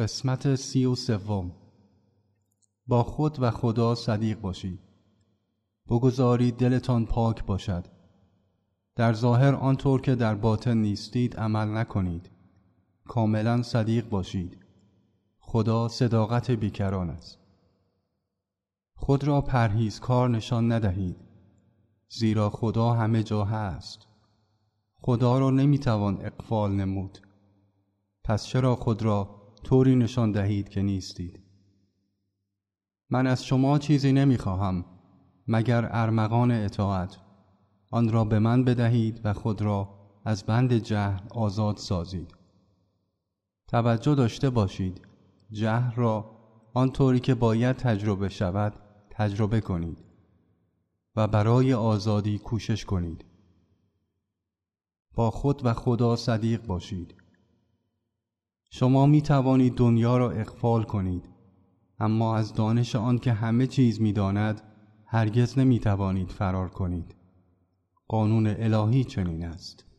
قسمت سی و سوم. با خود و خدا صدیق باشید. بگذارید دلتان پاک باشد. در ظاهر آنطور که در باطن نیستید عمل نکنید. کاملا صدیق باشید. خدا صداقت بیکران است. خود را کار نشان ندهید. زیرا خدا همه جا هست. خدا را نمی‌توان اقفال نمود. پس چرا خود را طوری نشان دهید که نیستید. من از شما چیزی نمی‌خواهم مگر ارمغان اطاعت. آن را به من بدهید و خود را از بند جهل آزاد سازید. توجه داشته باشید جهل را آنطوری که باید تجربه شود تجربه کنید و برای آزادی کوشش کنید. با خود و خدا صدیق باشید. شما می توانید دنیا را اقفال کنید. اما از دانش آن که همه چیز می داند هرگز نمی توانید فرار کنید. قانون الهی چنین است.